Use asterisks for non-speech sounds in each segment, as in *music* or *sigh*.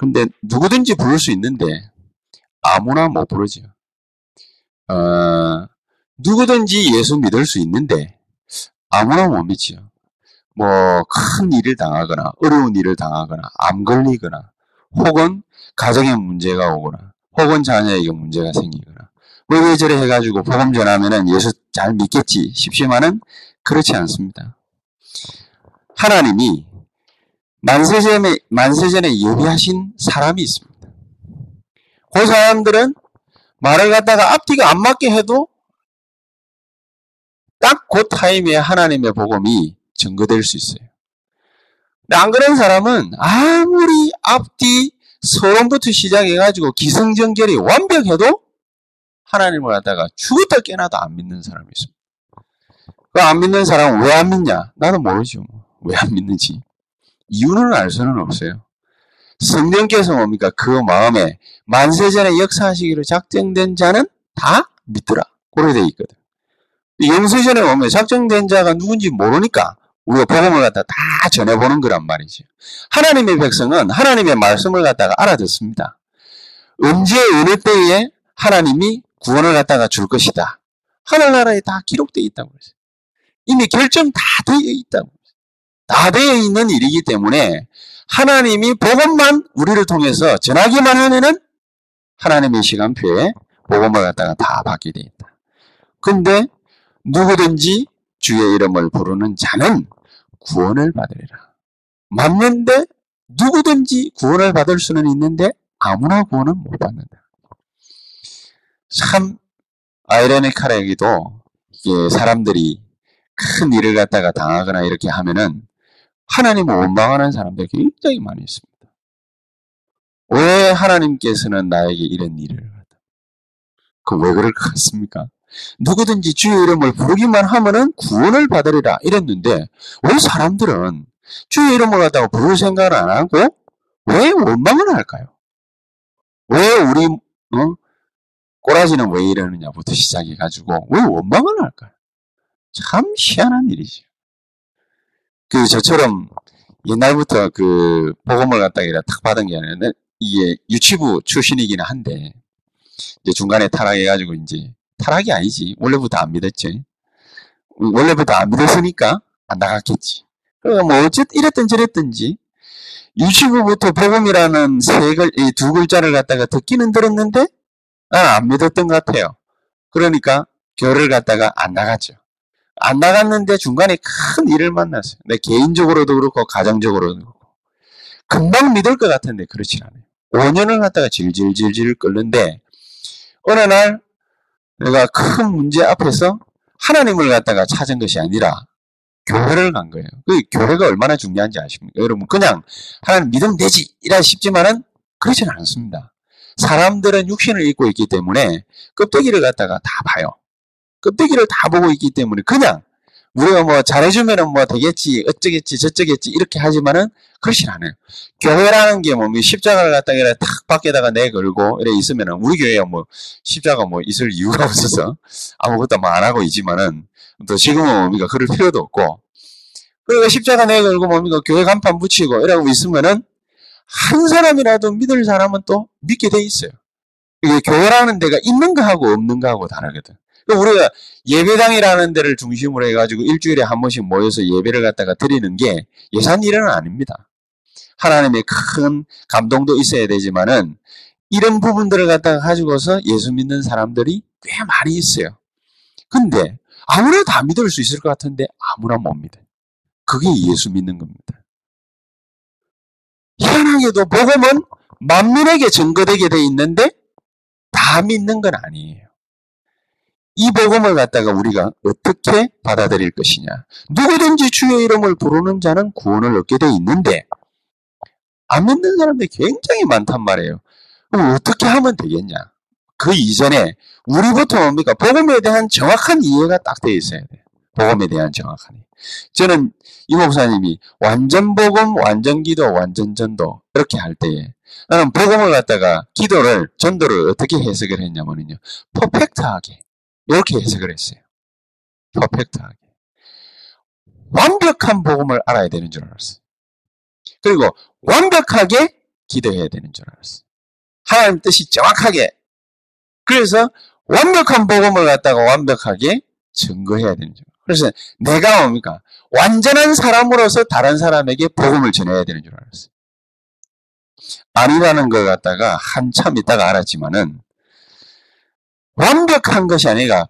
근데 누구든지 부를 수 있는데 아무나 못 부르죠. 어, 누구든지 예수 믿을 수 있는데 아무나 못 믿죠. 뭐 큰 일을 당하거나 어려운 일을 당하거나 암 걸리거나 혹은 가정에 문제가 오거나 혹은 자녀에게 문제가 생기거나 왜왜 저래 해가지고 복음 전하면은 예수 잘 믿겠지 싶지만은 그렇지 않습니다. 하나님이 만세전에, 만세전에 예비하신 사람이 있습니다. 그 사람들은 말을 갖다가 앞뒤가 안 맞게 해도 딱 그 타임에 하나님의 복음이 증거될 수 있어요. 근데 안 그런 사람은 아무리 앞뒤 서론부터 시작해가지고 기승전결이 완벽해도 하나님을 갖다가 죽었다 깨나도 안 믿는 사람이 있습니다. 그 안 믿는 사람은 왜 안 믿냐? 나도 모르죠. 왜안 믿는지. 이유는 알 수는 없어요. 성령께서 뭡니까? 그 마음에 만세전에 역사하시기로 작정된 자는 다 믿더라. 그래 돼 있거든. 영세전에 보면 작정된 자가 누군지 모르니까 우리가 복음을 갖다 다 전해보는 거란 말이죠. 하나님의 백성은 하나님의 말씀을 갖다가 알아듣습니다. 언제 어느 때에 하나님이 구원을 갖다가 줄 것이다. 하늘나라에 다 기록되어 있다고 그랬어요. 이미 결정 다 되어 있다고. 다 되어 있는 일이기 때문에 하나님이 복음만 우리를 통해서 전하기만 하면은 하나님의 시간표에 복음을 갖다가 다 받게 되어 있다. 근데 누구든지 주의 이름을 부르는 자는 구원을 받으리라. 맞는데 누구든지 구원을 받을 수는 있는데 아무나 구원은 못 받는다. 참 아이러니컬하게도 이게 사람들이 큰 일을 갖다가 당하거나 이렇게 하면은 하나님을 원망하는 사람들이 굉장히 많이 있습니다. 왜 하나님께서는 나에게 이런 일을? 그 왜 그럴 것 같습니까? 누구든지 주의 이름을 부르기만 하면은 구원을 받으리라 이랬는데 왜 사람들은 주의 이름을 갖다가 부를 생각을 안 하고 왜 원망을 할까요? 왜 우리 어? 꼬라지는 왜 이러느냐부터 시작해가지고 왜 원망을 할까요? 참 희한한 일이죠. 그 저처럼 옛날부터 그 복음을 갖다가 탁 받은 게 아니라 이게 유치부 출신이기는 한데 이제 중간에 타락해가지고 이제 타락이 아니지 원래부터 안 믿었지 원래부터 안 믿었으니까 안 나갔겠지. 그러니까 뭐 어쨌든 이랬든 저랬든지 유치부부터 복음이라는 세 글, 이두 글자를 갖다가 듣기는 들었는데 난 안 믿었던 것 같아요. 그러니까 교회를 갖다가 안 나갔죠. 안 나갔는데 중간에 큰 일을 만났어요. 내 개인적으로도 그렇고 가정적으로도 그렇고 금방 믿을 것 같은데 그렇진 않아요. 5년을 갖다가 질질질질 끓는데 어느 날 내가 큰 문제 앞에서 하나님을 갖다가 찾은 것이 아니라 교회를 간 거예요. 그 교회가 얼마나 중요한지 아십니까? 여러분 그냥 하나님 믿으면 되지 이라 싶지만은 그렇지는 않습니다. 사람들은 육신을 입고 있기 때문에 껍데기를 갖다가 다 봐요. 껍데기를 다 보고 있기 때문에 그냥 우리가 뭐 잘해주면은 뭐 되겠지, 어쩌겠지, 저쩌겠지 이렇게 하지만은 그렇진 않아요. 교회라는 게 뭐 십자가를 갖다가 탁 밖에다가 내걸고 이래 있으면은 우리 교회야 뭐 십자가 뭐 있을 이유가 *laughs* 없어서 아무것도 뭐 안 하고 있지만은 또 지금은 뭡니까 그럴 필요도 없고 그리고 십자가 내걸고 뭡니까 교회 간판 붙이고 이러고 있으면은 한 사람이라도 믿을 사람은 또 믿게 돼 있어요. 이게 교회라는 데가 있는 거하고 없는 거하고 다르거든. 우리가 예배당이라는 데를 중심으로 해가지고 일주일에 한 번씩 모여서 예배를 갖다가 드리는 게 예산 일은 아닙니다. 하나님의 큰 감동도 있어야 되지만은 이런 부분들을 갖다가 가지고서 예수 믿는 사람들이 꽤 많이 있어요. 근데 아무나 다 믿을 수 있을 것 같은데 아무나 못 믿어요. 그게 예수 믿는 겁니다. 희한하게도 복음은 만민에게 증거되게 돼 있는데 다 믿는 건 아니에요. 이 복음을 갖다가 우리가 어떻게 받아들일 것이냐. 누구든지 주의 이름을 부르는 자는 구원을 얻게 돼 있는데 안 믿는 사람들이 굉장히 많단 말이에요. 그럼 어떻게 하면 되겠냐? 그 이전에 우리부터 뭡니까? 복음에 대한 정확한 이해가 딱 돼 있어야 돼요. 복음에 대한 정확한 이해. 저는 이 목사님이 완전 복음, 완전 기도, 완전 전도 이렇게 할 때에 나는 복음을 갖다가 기도를 전도를 어떻게 해석을 했냐면요. 퍼펙트하게 이렇게 해석을 했어요. 퍼펙트하게. 완벽한 복음을 알아야 되는 줄 알았어요. 그리고 완벽하게 기도해야 되는 줄 알았어요. 하나님 뜻이 정확하게. 그래서 완벽한 복음을 갖다가 완벽하게 증거해야 되는 줄. 그래서 내가 뭡니까? 완전한 사람으로서 다른 사람에게 복음을 전해야 되는 줄 알았어요. 아니라는 걸 갖다가 한참 있다가 알았지만은 완벽한 것이 아니라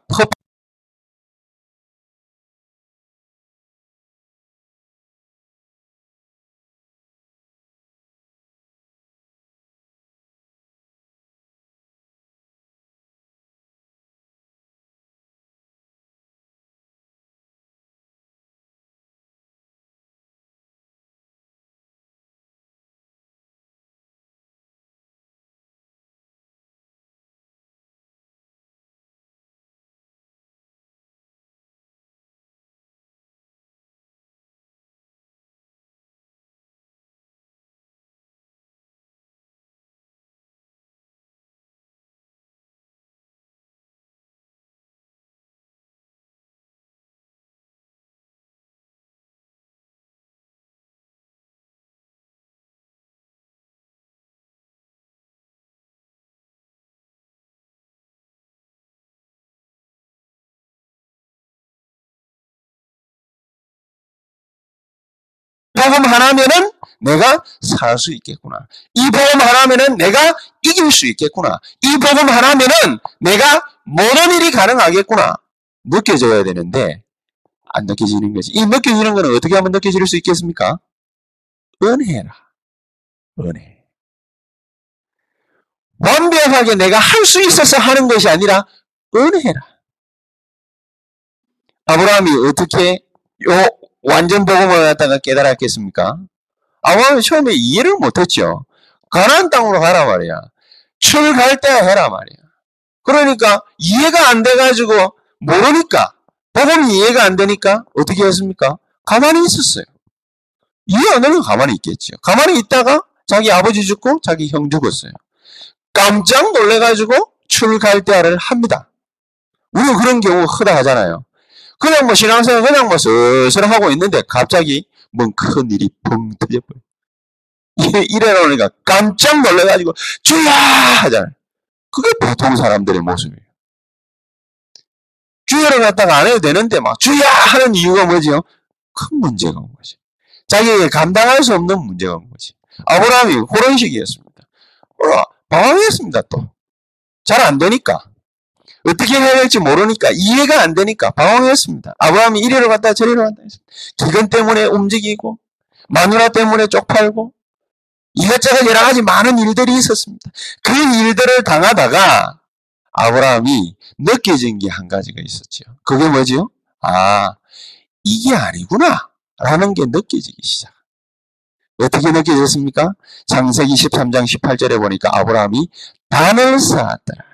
복음 하나면은 내가 살 수 있겠구나. 이 복음 하나면은 내가 이길 수 있겠구나. 이 복음 하나면은 내가 모든 일이 가능하겠구나. 느껴져야 되는데 안 느껴지는 거지. 이 느껴지는 거는 어떻게 하면 느껴질 수 있겠습니까? 은혜라. 은혜. 완벽하게 내가 할 수 있어서 하는 것이 아니라 은혜라. 아브라함이 어떻게 요 완전 복음을 갖다가 깨달았겠습니까? 아마 처음에 이해를 못했죠. 가나안 땅으로 가라 말이야. 출갈 때 해라 말이야. 그러니까 이해가 안 돼가지고 모르니까 복음 이해가 안 되니까 어떻게 했습니까? 가만히 있었어요. 이해 안 되면 가만히 있겠죠. 가만히 있다가 자기 아버지 죽고 자기 형 죽었어요. 깜짝 놀래가지고 출갈대를 합니다. 우리가 그런 경우 흔하 하잖아요. 그냥 뭐 신앙생활 그냥 뭐 슬슬 하고 있는데 갑자기 뭔 큰 일이 펑 터져버려. *laughs* 이래놓으니까 깜짝 놀래가지고 주야 하잖아요. 그게 보통 사람들의 모습이에요. 주야를 갖다가 안 해도 되는데 막 주야 하는 이유가 뭐지요? 큰 문제가 온 거지. 자기에게 감당할 수 없는 문제가 온 거지. 아브라함이 그런 식이었습니다. 그러 방황했습니다 또. 잘 안 되니까. 어떻게 해야 될지 모르니까 이해가 안 되니까 방황했습니다. 아브라함이 이리로 갔다 저리로 갔다 했습니다. 기근 때문에 움직이고 마누라 때문에 쪽팔고 이것저것 여러 가지 많은 일들이 있었습니다. 그 일들을 당하다가 아브라함이 느껴진 게 한 가지가 있었죠. 그게 뭐지요? 아, 이게 아니구나. 라는 게 느껴지기 시작. 어떻게 느껴졌습니까? 창세기 13장 18절에 보니까 아브라함이 단을 쌓았더라.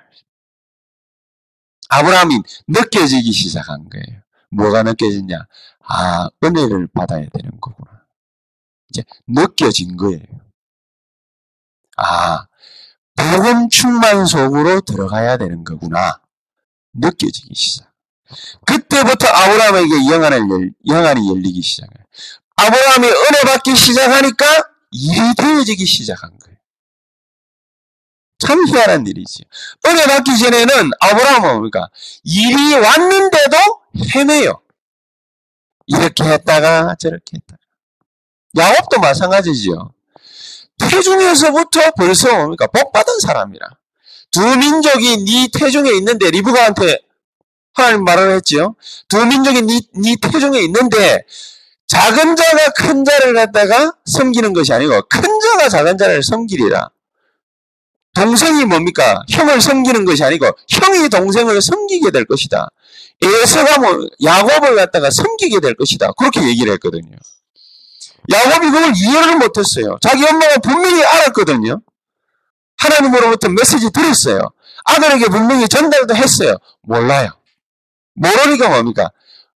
아브라함이 느껴지기 시작한 거예요. 뭐가 느껴지냐? 아, 은혜를 받아야 되는 거구나. 이제 느껴진 거예요. 아, 복음 충만 속으로 들어가야 되는 거구나. 느껴지기 시작. 그때부터 아브라함에게 영안을, 영안이 열리기 시작해요. 아브라함이 은혜 받기 시작하니까 일이 되어지기 시작한 거예요. 참 희한한 일이지. 은혜 받기 전에는 아브라함은 뭡니까? 일이 왔는데도 헤매요. 이렇게 했다가 저렇게 했다가. 야곱도 마찬가지죠. 태중에서부터 벌써 뭡니까? 복받은 사람이라. 두 민족이 네 태중에 있는데 리브가한테 하나님 말을 했지요. 두 민족이 네, 네 태중에 있는데 작은 자가 큰 자를 갖다가 섬기는 것이 아니고 큰 자가 작은 자를 섬기리라. 동생이 뭡니까? 형을 섬기는 것이 아니고 형이 동생을 섬기게 될 것이다. 에서가 뭐 야곱을 갖다가 섬기게 될 것이다. 그렇게 얘기를 했거든요. 야곱이 그걸 이해를 못했어요. 자기 엄마가 분명히 알았거든요. 하나님으로부터 메시지 들었어요. 아들에게 분명히 전달도 했어요. 몰라요. 모르니까 뭡니까?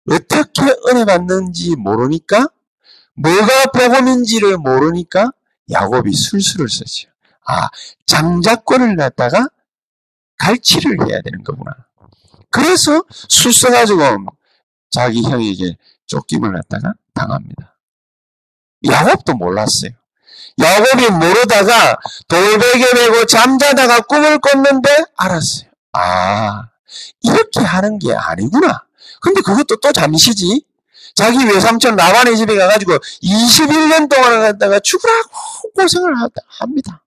어떻게 은혜 받는지 모르니까 뭐가 복음인지를 모르니까 야곱이 술수를 쓰죠. 아, 장자권을 갖다가 갈취를 해야 되는 거구나. 그래서 술 써가지고 자기 형에게 쫓김을 갖다가 당합니다. 야곱도 몰랐어요. 야곱이 모르다가 돌베개 메고 잠자다가 꿈을 꿨는데 알았어요. 아, 이렇게 하는 게 아니구나. 근데 그것도 또 잠시지. 자기 외삼촌 라반의 집에 가가지고 21년 동안을 갖다가 죽으라고 고생을 합니다.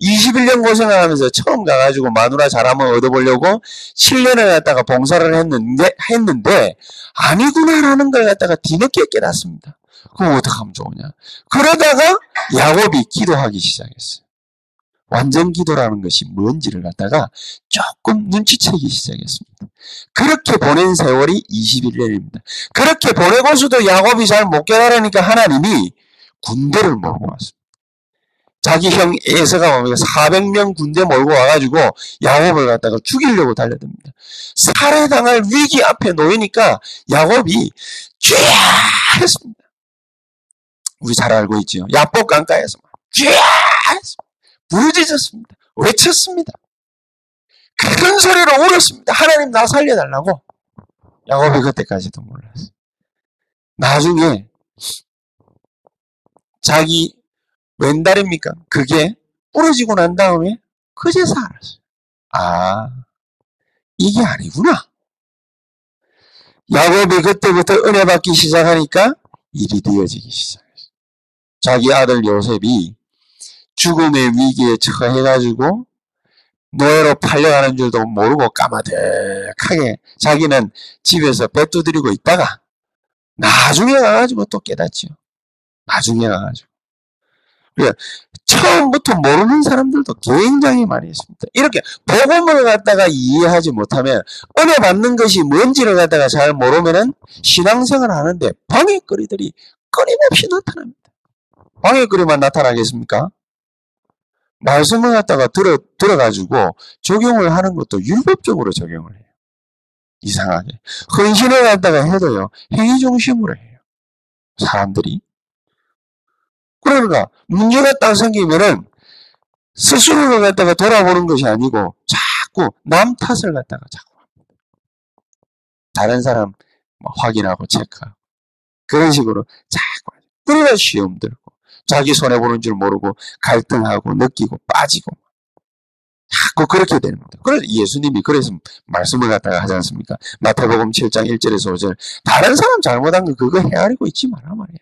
21년 고생을 하면서 처음 가가지고 마누라 잘하면 얻어보려고 7년을 갖다가 봉사를 했는데, 했는데, 아니구나라는 걸 갖다가 뒤늦게 깨닫습니다. 그럼 어떻게 하면 좋으냐? 그러다가 야곱이 기도하기 시작했어요. 완전 기도라는 것이 뭔지를 갖다가 조금 눈치채기 시작했습니다. 그렇게 보낸 세월이 21년입니다. 그렇게 보내고서도 야곱이 잘 못 깨달으니까 하나님이 군대를 몰고 왔습니다. 자기 형 에서가 400명 군대 몰고 와가지고 야곱을 갖다가 죽이려고 달려듭니다. 살해당할 위기 앞에 놓이니까 야곱이 쥐야 했습니다. 우리 잘 알고 있죠. 야복 강가에서 쥐야 했습니다. 부르짖었습니다. 외쳤습니다. 큰 소리로 울었습니다. 하나님 나 살려달라고. 야곱이 그때까지도 몰랐어요. 나중에 자기 왼다리입니까? 그게 부러지고 난 다음에 그제서 알았어요. 아, 이게 아니구나. 야곱이 그때부터 은혜 받기 시작하니까 일이 되어지기 시작했어요. 자기 아들 요셉이 죽음의 위기에 처해가지고 노예로 팔려가는 줄도 모르고 까마득하게 자기는 집에서 배 두드리고 있다가 나중에 가가지고 또 깨닫지요. 나중에 가가지고. 그러니까 처음부터 모르는 사람들도 굉장히 많이 있습니다. 이렇게 복음을 갖다가 이해하지 못하면 은혜 받는 것이 뭔지를 갖다가 잘 모르면은 신앙생활 하는데 방해거리들이 끊임없이 나타납니다. 방해거리만 나타나겠습니까? 말씀을 갖다가 들어, 들어가지고 적용을 하는 것도 율법적으로 적용을 해요. 이상하게. 헌신을 갖다가 해도요, 행위 중심으로 해요. 사람들이. 그러니까, 문제가 딱 생기면은, 스스로를 갖다가 돌아보는 것이 아니고, 자꾸 남 탓을 갖다가 자꾸. 다른 사람 뭐 확인하고 체크하고. 그런 식으로 자꾸. 그러다 시험 들고. 자기 손해 보는 줄 모르고 갈등하고 느끼고 빠지고 자꾸 그렇게 되는 겁니다. 그래서 예수님이 그래서 말씀을 갖다가 하지 않습니까? 마태복음 7장 1절에서 5절 다른 사람 잘못한 거 그거 헤아리고 있지 마라 말이야.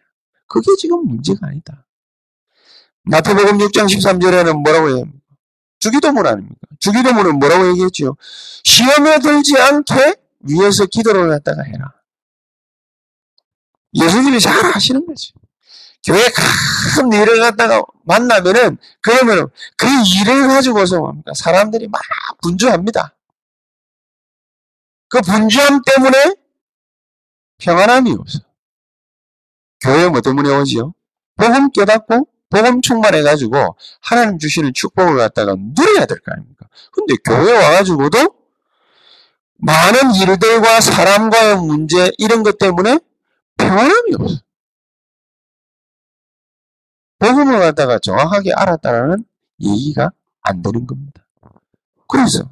그게 지금 문제가 아니다. 마태복음 6장 13절에는 뭐라고 해요? 주기도문 아닙니까? 주기도문은 뭐라고 얘기했죠? 시험에 들지 않게 위에서 기도를 갖다가 해라. 예수님이 잘 아시는 거지. 교회 큰 일을 갖다가 만나면은 그러면 그 일을 가지고서 뭡니까? 사람들이 막 분주합니다. 그 분주함 때문에 평안함이 없어. 교회 뭐 때문에 오지요? 복음 깨닫고 복음 충만해가지고 하나님 주시는 축복을 갖다가 누려야 될 거 아닙니까? 근데 교회 와가지고도 많은 일들과 사람과의 문제 이런 것 때문에 평안함이 없어. 복음을 갖다가 정확하게 알았다는 얘기가 안 되는 겁니다. 그래서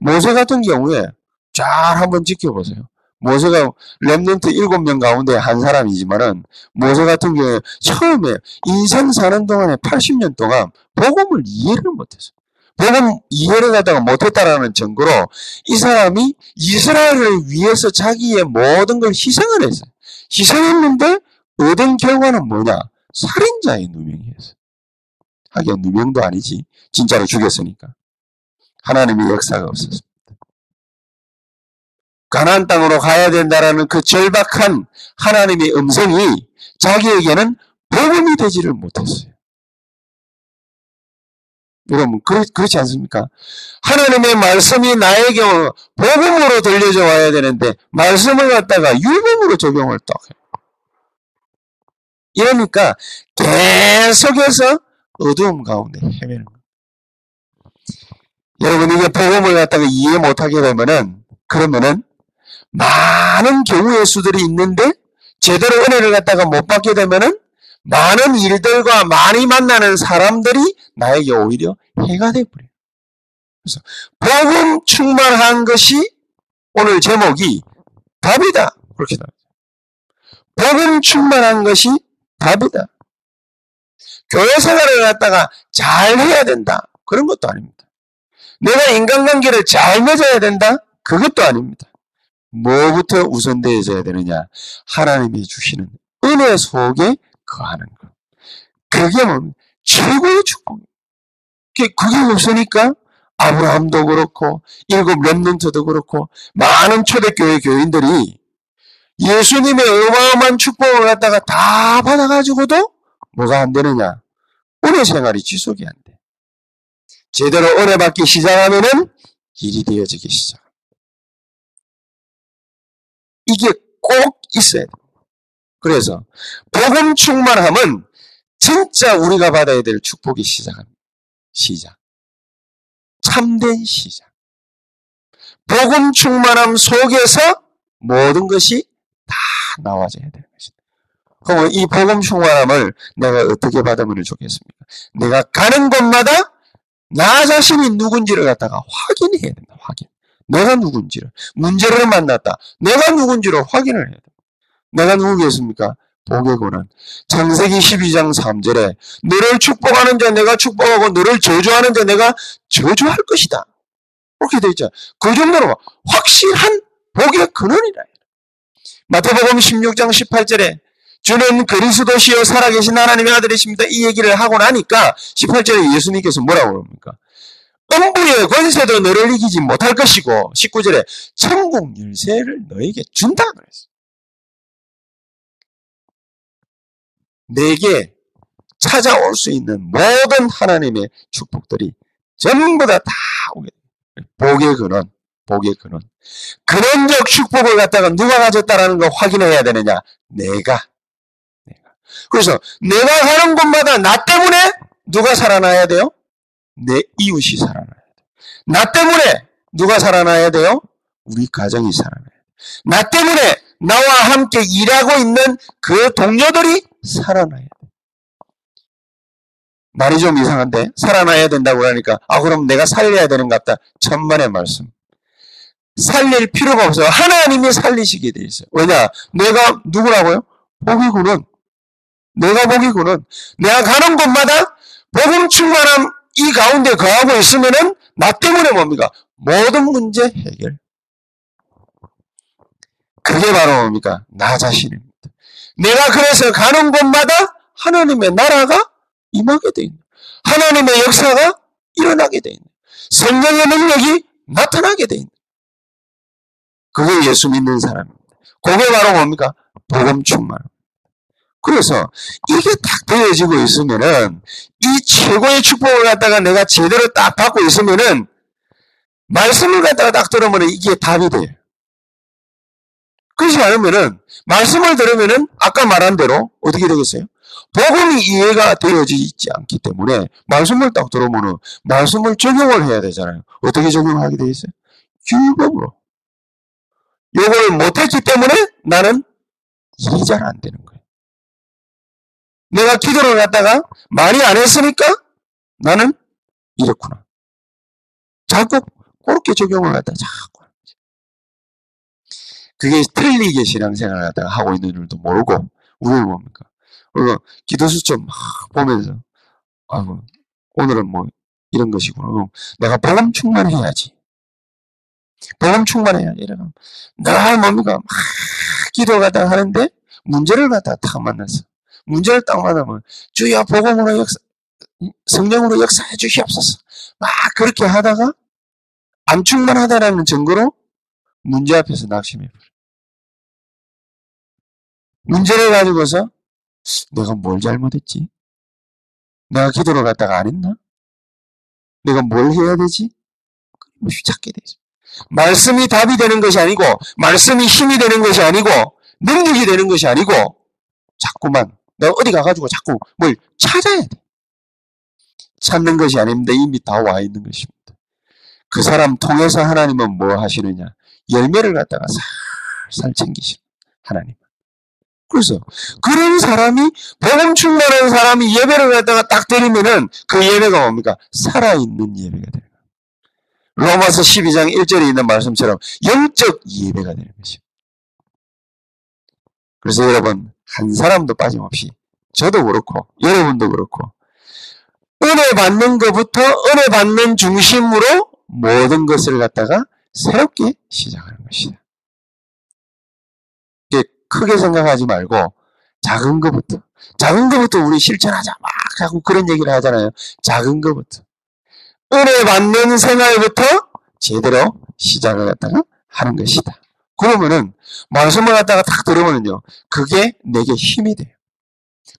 모세 같은 경우에 잘 한번 지켜보세요. 모세가 랩런트 7명 가운데 한 사람이지만은 모세 같은 경우에 처음에 인생 사는 동안에 80년 동안 복음을 이해를 못했어요. 복음 이해를 갖다가 못했다라는 증거로 이 사람이 이스라엘을 위해서 자기의 모든 걸 희생을 했어요. 희생했는데 얻은 결과는 뭐냐? 살인자의 누명이었어요. 하긴 누명도 아니지. 진짜로 죽였으니까. 하나님의 역사가 없었습니다. 가나안 땅으로 가야 된다라는 그 절박한 하나님의 음성이 자기에게는 복음이 되지를 못했어요. 여러분, 그렇, 그렇지 않습니까? 하나님의 말씀이 나에게 복음으로 들려져 와야 되는데, 말씀을 갖다가 율법으로 적용을 또 해요. 이러니까 계속해서 어두움 가운데 헤매는 거예요. 여러분, 이게 복음을 갖다가 이해 못하게 되면은, 그러면은, 많은 경우의 수들이 있는데, 제대로 은혜를 갖다가 못 받게 되면은, 많은 일들과 많이 만나는 사람들이 나에게 오히려 해가 되어버려요. 그래서 복음 충만한 것이 오늘 제목이 답이다. 그렇게 나와요. 복음 충만한 것이 답이다. 교회 생활을 갖다가 잘 해야 된다. 그런 것도 아닙니다. 내가 인간관계를 잘 맺어야 된다. 그것도 아닙니다. 뭐부터 우선되어져야 되느냐? 하나님이 주시는 은혜 속에 거하는 것. 그게 뭡니까? 최고의 축복이에요. 그게 없으니까 아브라함도 그렇고 일곱 렘넌트도 그렇고 많은 초대교회 교인들이 예수님의 어마어마한 축복을 갖다가 다 받아가지고도 뭐가 안 되느냐? 은혜 생활이 지속이 안 돼. 제대로 은혜 받기 시작하면은 일이 되어지기 시작. 이게 꼭 있어야 돼. 그래서 복음 충만함은 진짜 우리가 받아야 될 축복이 시작합니다. 시작. 참된 시작. 복음 충만함 속에서 모든 것이 다 나와져야 되는 것이다. 그럼 이 복음 충만함을 내가 어떻게 받으면 좋겠습니까? 내가 가는 곳마다 나 자신이 누군지를 갖다가 확인해야 된다. 확인. 내가 누군지를 문제를 만났다. 내가 누군지를 확인을 해야 돼. 내가 누구겠습니까? 복의 고난. 창세기 12장 3절에 너를 축복하는 자 내가 축복하고 너를 저주하는 자 내가 저주할 것이다. 그렇게 되어 있죠. 그 정도로 확실한 복의 근원이라. 마태복음 16장 18절에 주는 그리스도시여 살아계신 하나님의 아들이십니다. 이 얘기를 하고 나니까 18절에 예수님께서 뭐라고 그럽니까? 음부의 권세도 너를 이기지 못할 것이고 19절에 천국 열쇠를 너에게 준다 그랬어. 내게 찾아올 수 있는 모든 하나님의 축복들이 전부 다 다 오게 돼. 복의 근원, 복의 근원. 근원적 축복을 갖다가 누가 가졌다라는 걸 확인해야 되느냐? 내가. 내가. 그래서 내가 가는 곳마다 나 때문에 누가 살아나야 돼요? 내 이웃이 살아나야 돼. 나 때문에 누가 살아나야 돼요? 우리 가정이 살아나야 돼. 나 때문에 나와 함께 일하고 있는 그 동료들이 살아나야 돼. 말이 좀 이상한데 살아나야 된다고 하니까 아 그럼 내가 살려야 되는 것 같다. 천만의 말씀. 살릴 필요가 없어요. 하나님이 살리시게 돼 있어요. 왜냐? 내가 누구라고요? 복이구는. 내가 복이구는. 내가 가는 곳마다 복음 충만함 이 가운데 거하고 있으면은 나 때문에 뭡니까? 모든 문제 해결. 그게 바로 뭡니까? 나 자신입니다. 내가 그래서 가는 곳마다 하나님의 나라가 임하게 돼 있는. 하나님의 역사가 일어나게 돼 있는. 성령의 능력이 나타나게 돼 있는. 그게 예수 믿는 사람입니다. 그게 바로 뭡니까? 복음 충만. 그래서 이게 딱 되어지고 있으면은 이 최고의 축복을 갖다가 내가 제대로 딱 받고 있으면은 말씀을 갖다가 딱 들으면 이게 답이 돼요. 그렇지 않으면은 말씀을 들으면은 아까 말한 대로 어떻게 되겠어요? 복음이 이해가 되어지지 않기 때문에 말씀을 딱 들으면은 말씀을 적용을 해야 되잖아요. 어떻게 적용하게 돼 있어요? 율법으로. 요거를 못했기 때문에 나는 일이 잘 안 되는 거예요. 내가 기도를 갖다가 많이 안 했으니까 나는 이렇구나. 자꾸 그렇게 적용을 갖다가 자꾸 그게 틀리게 신앙생활을 하다가 하고 있는 줄도 모르고 우리는 뭡니까? 어, 기도수점 막 보면서 아 오늘은 뭐 이런 것이구나. 어, 내가 복음 충만해야지. 복음 충만해야 이러면 늘 뭡니까? 막 기도가다 하는데 문제를 갖다가 딱 만났어. 문제를 딱 만나면 주여 복음으로 역사 성령으로 역사해 주시옵소서. 막 그렇게 하다가 안 충만하다라는 증거로 문제 앞에서 낙심해버려. 문제를 가지고서 내가 뭘 잘못했지? 내가 기도를 갖다가 안 했나? 내가 뭘 해야 되지? 뭐 찾게 되죠. 말씀이 답이 되는 것이 아니고, 말씀이 힘이 되는 것이 아니고, 능력이 되는 것이 아니고, 자꾸만, 내가 어디 가가지고 자꾸 뭘 찾아야 돼. 찾는 것이 아닙니다. 이미 다 와 있는 것입니다. 그 사람 통해서 하나님은 뭐 하시느냐? 열매를 갖다가 살살 챙기시는 하나님. 그래서 그런 사람이 복음 충만한 사람이 예배를 갖다가 딱 드리면은 그 예배가 뭡니까? 살아있는 예배가 되는 거예요. 로마서 12장 1절에 있는 말씀처럼 영적 예배가 되는 것입니다. 그래서 여러분 한 사람도 빠짐없이 저도 그렇고 여러분도 그렇고 은혜 받는 것부터 은혜 받는 중심으로 모든 것을 갖다가 새롭게 시작하는 것이다. 크게 생각하지 말고 작은 것부터 작은 것부터 우리 실천하자 막 하고 그런 얘기를 하잖아요. 작은 것부터 은혜 받는 생활부터 제대로 시작을 갖다가 하는 것이다. 그러면은 말씀을 갖다가 딱 들으면은요, 그게 내게 힘이 돼요.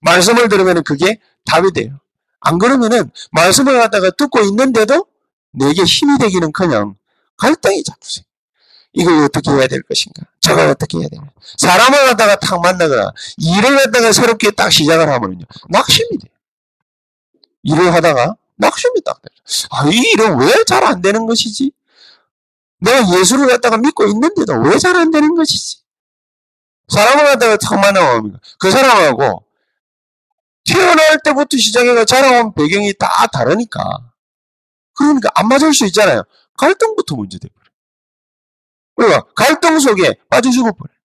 말씀을 들으면은 그게 답이 돼요. 안 그러면은 말씀을 갖다가 듣고 있는데도 내게 힘이 되기는커녕 갈등이 자꾸 생겨. 이걸 어떻게 해야 될 것인가? 저걸 어떻게 해야 되나? 사람을 갖다가 탁 만나거나 일을 갖다가 새롭게 딱 시작을 하면요 낙심이 돼요. 일을 하다가 낙심이 딱 돼요. 아, 이 일은 왜 잘 안 되는 것이지? 내가 예수를 갖다가 믿고 있는데도 왜 잘 안 되는 것이지? 사람을 갖다가 탁 만나면 그 사람하고 태어날 때부터 시작해가 자라온 배경이 다 다르니까 그러니까 안 맞을 수 있잖아요. 갈등부터 문제돼. 그러니까 갈등 속에 빠져 죽어버려요.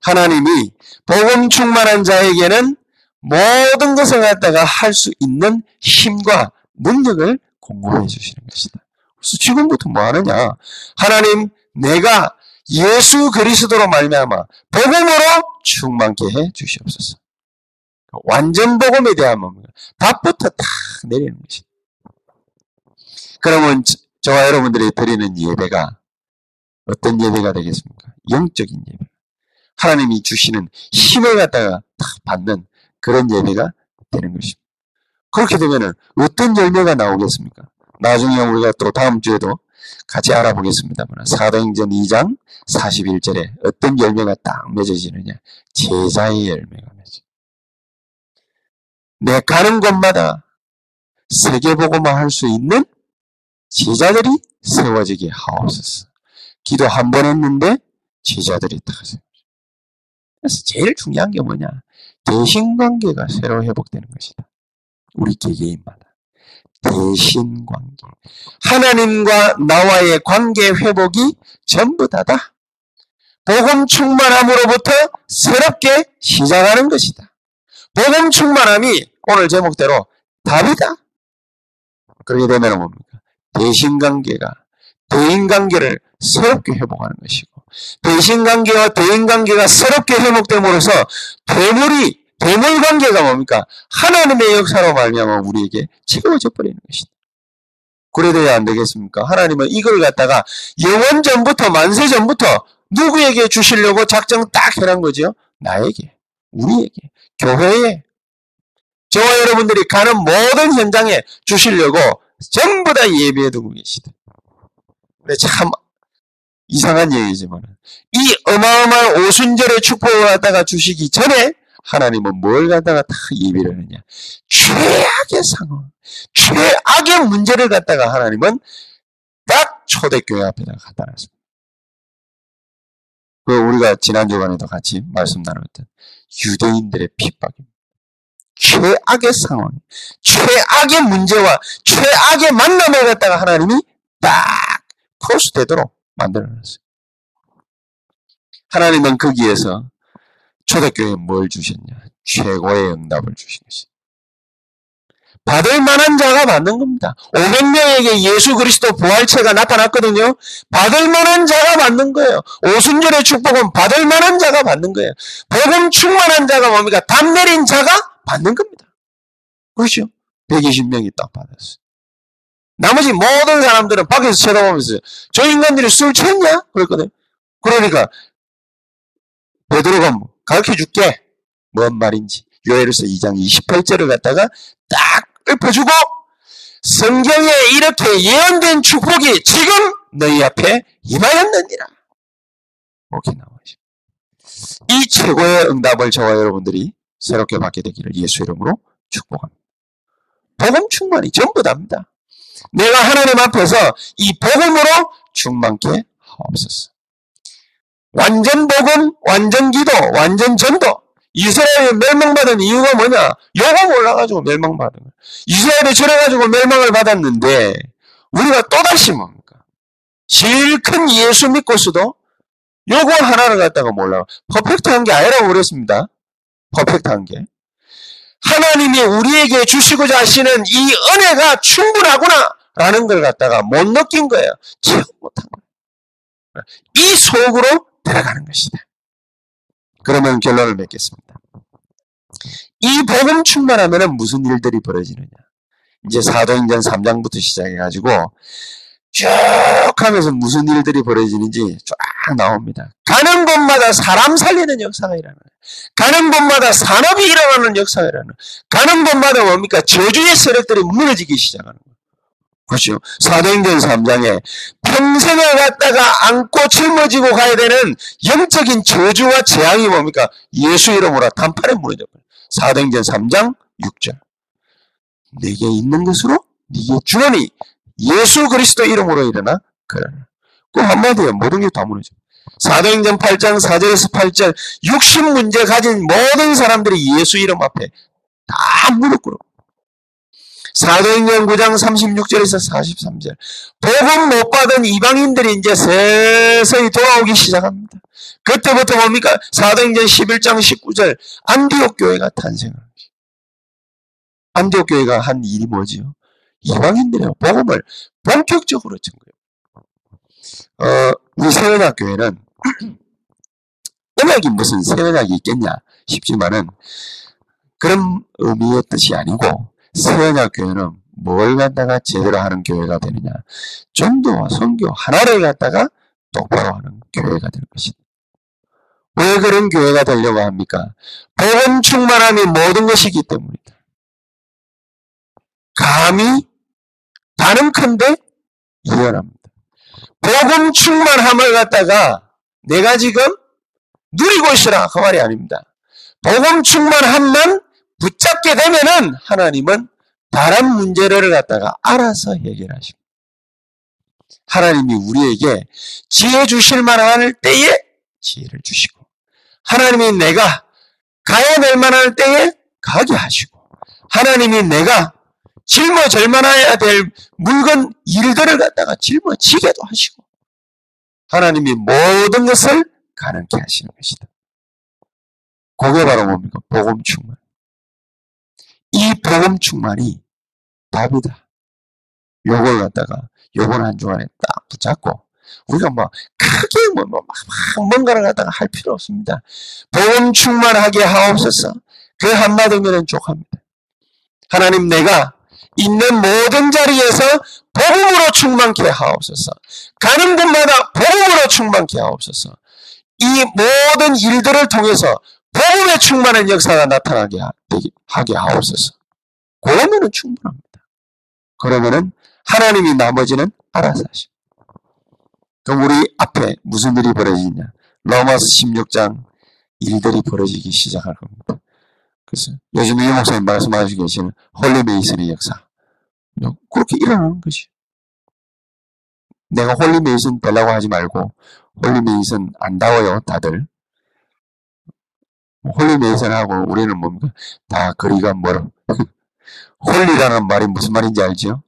하나님이 복음 충만한 자에게는 모든 것을 갖다가 할 수 있는 힘과 능력을 공급해 주시는 것이다. 그래서 지금부터 뭐 하느냐? 하나님, 내가 예수 그리스도로 말미암아 복음으로 충만케 해 주시옵소서. 완전 복음에 대한 뭡니까? 답부터 탁 내리는 것이. 그러면 저와 여러분들이 드리는 예배가 어떤 예배가 되겠습니까? 영적인 예배. 하나님이 주시는 힘을 갖다가 딱 받는 그런 예배가 되는 것입니다. 그렇게 되면은 어떤 열매가 나오겠습니까? 나중에 우리가 또 다음 주에도 같이 알아보겠습니다만 사도행전 2장 41절에 어떤 열매가 딱 맺어지느냐 제자의 열매가 맺어. 내 가는 곳마다 세계보고만 할 수 있는 제자들이 세워지게 하옵소서. 기도 한 번 했는데 제자들이 다 하세요. 그래서 제일 중요한 게 뭐냐? 대신 관계가 새로 회복되는 것이다. 우리 개개인마다. 대신 관계. 하나님과 나와의 관계 회복이 전부 다다. 복음 충만함으로부터 새롭게 시작하는 것이다. 복음 충만함이 오늘 제목대로 답이다. 그렇게 되면 뭡니까? 대신 관계가 대인 관계를 새롭게 회복하는 것이고 대신 관계와 대인 관계가 새롭게 회복됨으로써 대물이 대물 관계가 뭡니까? 하나님의 역사로 말미암아 우리에게 채워져 버리는 것이다. 그래도야 안 되겠습니까? 하나님은 이걸 갖다가 영원 전부터 만세 전부터 누구에게 주시려고 작정 딱 해놓은 거죠? 나에게, 우리에게, 교회에, 저와 여러분들이 가는 모든 현장에 주시려고 전부 다 예비해 두고 계시다. 참 이상한 얘기지만 이 어마어마한 오순절의 축복을 갖다가 주시기 전에 하나님은 뭘 갖다가 다 예비를 하느냐. 최악의 상황, 최악의 문제를 갖다가 하나님은 딱 초대교회 앞에다 갖다 놨습니다. 그 우리가 지난 주간에도 같이 말씀 나눴던 유대인들의 핍박입니다. 최악의 상황, 최악의 문제와 최악의 만남을 갖다가 하나님이 딱 크로스 되도록 만들어놨어요. 하나님은 거기에서 초대교회에 뭘 주셨냐? 최고의 응답을 주신 것이. 받을 만한 자가 받는 겁니다. 500명에게 예수 그리스도 부활체가 나타났거든요. 받을 만한 자가 받는 거예요. 오순절의 축복은 받을 만한 자가 받는 거예요. 복음 충만한 자가 뭡니까? 담 내린 자가 받는 겁니다. 그렇죠? 120명이 딱 받았어요. 나머지 모든 사람들은 밖에서 쳐다보면서 저 인간들이 술 취했냐? 그랬거든. 그러니까 베드로가 뭐 가르쳐 줄게. 뭔 말인지. 요엘에서 2장 28절을 갖다가 딱 읊어주고 성경에 이렇게 예언된 축복이 지금 너희 앞에 임하였느니라. 이렇게 나와있습니다. 이 최고의 응답을 저와 여러분들이 새롭게 받게 되기를 예수 이름으로 축복합니다. 복음 충만이 전부 답니다. 내가 하나님 앞에서 이 복음으로 충만케 하옵소서. 완전 복음, 완전 기도, 완전 전도. 이스라엘이 멸망받은 이유가 뭐냐? 요거 몰라가지고 멸망받은 거야. 이스라엘이 저래가지고 멸망을 받았는데, 우리가 또다시 뭡니까? 제일 큰 예수 믿고서도 요거 하나를 갖다가 몰라. 퍼펙트한 게 아니라고 그랬습니다. 퍼펙트한 게. 하나님이 우리에게 주시고자 하시는 이 은혜가 충분하구나! 라는 걸 갖다가 못 느낀 거예요. 체험 못한 거예요. 이 속으로 들어가는 것이다. 그러면 결론을 맺겠습니다. 이 복음 충만하면 무슨 일들이 벌어지느냐. 이제 사도행전 3장부터 시작해가지고 쭉 하면서 무슨 일들이 벌어지는지 쫙 나옵니다. 가는 곳마다 사람 살리는 역사가 일어나요. 가는 곳마다 산업이 일어나는 역사가 일어나요. 가는 곳마다 뭡니까? 저주의 세력들이 무너지기 시작하는 거예요. 그렇죠. 사도행전 3장에 평생을 갖다가 안고 짊어지고 가야 되는 영적인 저주와 재앙이 뭡니까? 예수 이름으로 단판에 무너져 버려요. 사도행전 3장 6절. 내게 있는 것으로 네게 주노니 예수 그리스도 이름으로 일어나 그러나. 그 한마디에 모든 게 다 무너져. 사도행전 8장 4절에서 8절 60문제 가진 모든 사람들이 예수 이름 앞에 다 무릎 꿇어. 사도행전 9장 36절에서 43절. 복음 못 받은 이방인들이 이제 서서히 돌아오기 시작합니다. 그때부터 뭡니까? 사도행전 11장 19절. 안디옥 교회가 탄생합니다. 안디옥 교회가 한 일이 뭐지요? 이방인들의 복음을 본격적으로 전 거예요. 어, 우리 세연학 교회는 *clears throat* 음악이 무슨 세연학이 있겠냐 싶지만은 그런 의미의 뜻이 아니고 세연학 교회는 뭘 갖다가 제대로 하는 교회가 되느냐 전도와 선교 하나를 갖다가 똑바로 하는 교회가 되는 것이다. 왜 그런 교회가 되려고 합니까? 복음 충만함이 모든 것이기 때문이다. 감히 가능컨대 예언합니다. 복음 충만함을 갖다가 내가 지금 누리고 있으라 그 말이 아닙니다. 복음 충만함만 붙잡게 되면은 하나님은 다른 문제를 갖다가 알아서 해결하십니다. 하나님이 우리에게 지혜 주실 만한 때에 지혜를 주시고 하나님이 내가 가야 될 만한 때에 가게 하시고 하나님이 내가 짊어질 만해야 될 물건 일들을 갖다가 짊어지게도 하시고 하나님이 모든 것을 가능케 하시는 것이다. 그게 바로 뭡니까? 복음 충만. 이 복음 충만이 답이다. 요걸 갖다가 요번 한 주간에 딱 붙잡고 우리가 뭐 크게 뭐, 뭐 막, 뭔가를 갖다가 할 필요 없습니다. 복음 충만하게 하옵소서. 그 한마디면은 족합니다. 하나님 내가 있는 모든 자리에서 복음으로 충만케 하옵소서. 가는 곳마다 복음으로 충만케 하옵소서. 이 모든 일들을 통해서 복음의 충만한 역사가 나타나게 하게 하옵소서. 그러면은 충분합니다. 그러면은 하나님이 나머지는 알아서 하십니다. 그럼 우리 앞에 무슨 일이 벌어지냐? 로마서 16장 일들이 벌어지기 시작할 겁니다. 그래서 요즘 이 목사님 말씀하시고 계시는 holy mason의 역사. 그렇게 일어나는 것이. 내가 holy mason 되려고 하지 말고 holy mason 안다워요 다들. 홀리메이슨하고 우리는 뭡니까? 다 거리가 멀어. *laughs* 홀리라는 말이 무슨 말인지 알죠?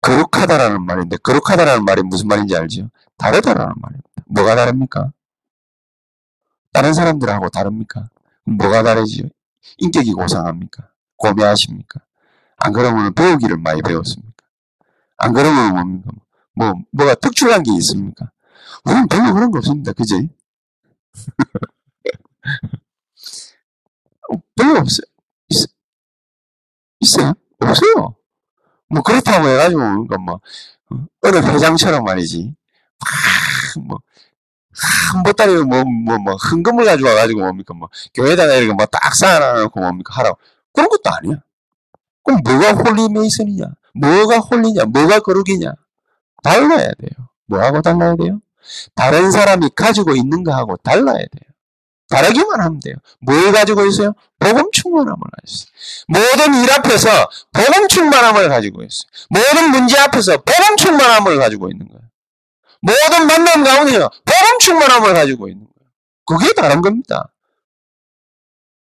거룩하다라는 말인데 거룩하다라는 말이 무슨 말인지 알죠? 다르다라는 말입니다. 뭐가 다릅니까? 다른 사람들하고 다릅니까? 뭐가 다르지요? 인격이 고상합니까? 고매하십니까? 안 그러면 배우기를 많이 배웠습니까? 안 그러면 뭡니까? 뭐, 뭐가 특출한 게 있습니까? 우리는 별로 그런 거 없습니다. 그지? *laughs* 별로 없어요. 있, 있어요? 없어요. 뭐 그렇다고 해가지고 그러니까 뭐 어, 어느 회장처럼 말이지 막뭐 한 보따리 뭐, 뭐, 뭐, 현금을 가지고 와가지고 뭡니까, 뭐, 교회에다가 이렇게 뭐 딱 쌓아놓고 뭡니까, 하라고. 그런 것도 아니야. 그럼 뭐가 holy mason이냐? 뭐가 홀리냐? 뭐가 거룩이냐? 달라야 돼요. 뭐하고 달라야 돼요? 다른 사람이 가지고 있는 거하고 달라야 돼요. 다르기만 하면 돼요. 뭘 가지고 있어요? 복음 충만함을 가지고 있어요. 모든 일 앞에서 복음 충만함을 가지고 있어요. 모든 문제 앞에서 복음 충만함을 가지고 있는 거예요. 모든 만남 가운데 복음 충만함을 가지고 있는 거예요. 그게 다른 겁니다.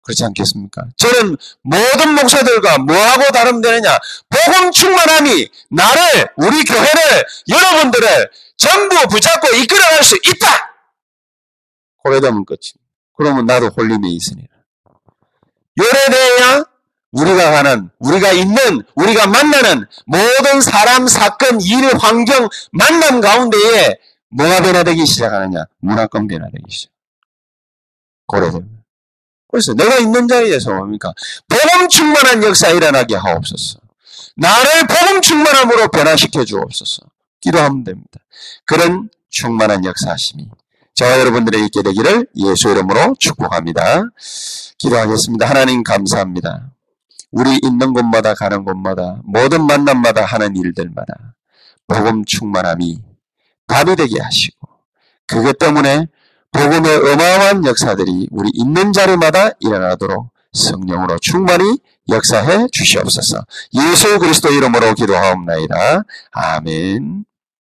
그렇지 않겠습니까? 저는 모든 목사들과 뭐하고 다름되느냐? 복음 충만함이 나를, 우리 교회를, 여러분들을 전부 붙잡고 이끌어갈 수 있다! 고려되면 끝입니다. 그러면 나도 홀림에 있으니라. 요래돼야 우리가 가는, 우리가 있는, 우리가 만나는 모든 사람, 사건, 일, 환경, 만남 가운데에 뭐가 변화되기 시작하느냐? 문화권 변화되기 시작. 고려됩니다. 그래서 내가 있는 자리에서 뭡니까? 복음 충만한 역사 일어나게 하옵소서. 나를 복음 충만함으로 변화시켜 주옵소서. 기도하면 됩니다. 그런 충만한 역사하심이 저와 여러분들에게 있게 되기를 예수 이름으로 축복합니다. 기도하겠습니다. 하나님 감사합니다. 우리 있는 곳마다 가는 곳마다 모든 만남마다 하는 일들마다 복음 충만함이 답이 되게 하시고 그것 때문에 복음의 어마어마한 역사들이 우리 있는 자리마다 일어나도록 성령으로 충만히 역사해 주시옵소서. 예수 그리스도 이름으로 기도하옵나이다. 아멘.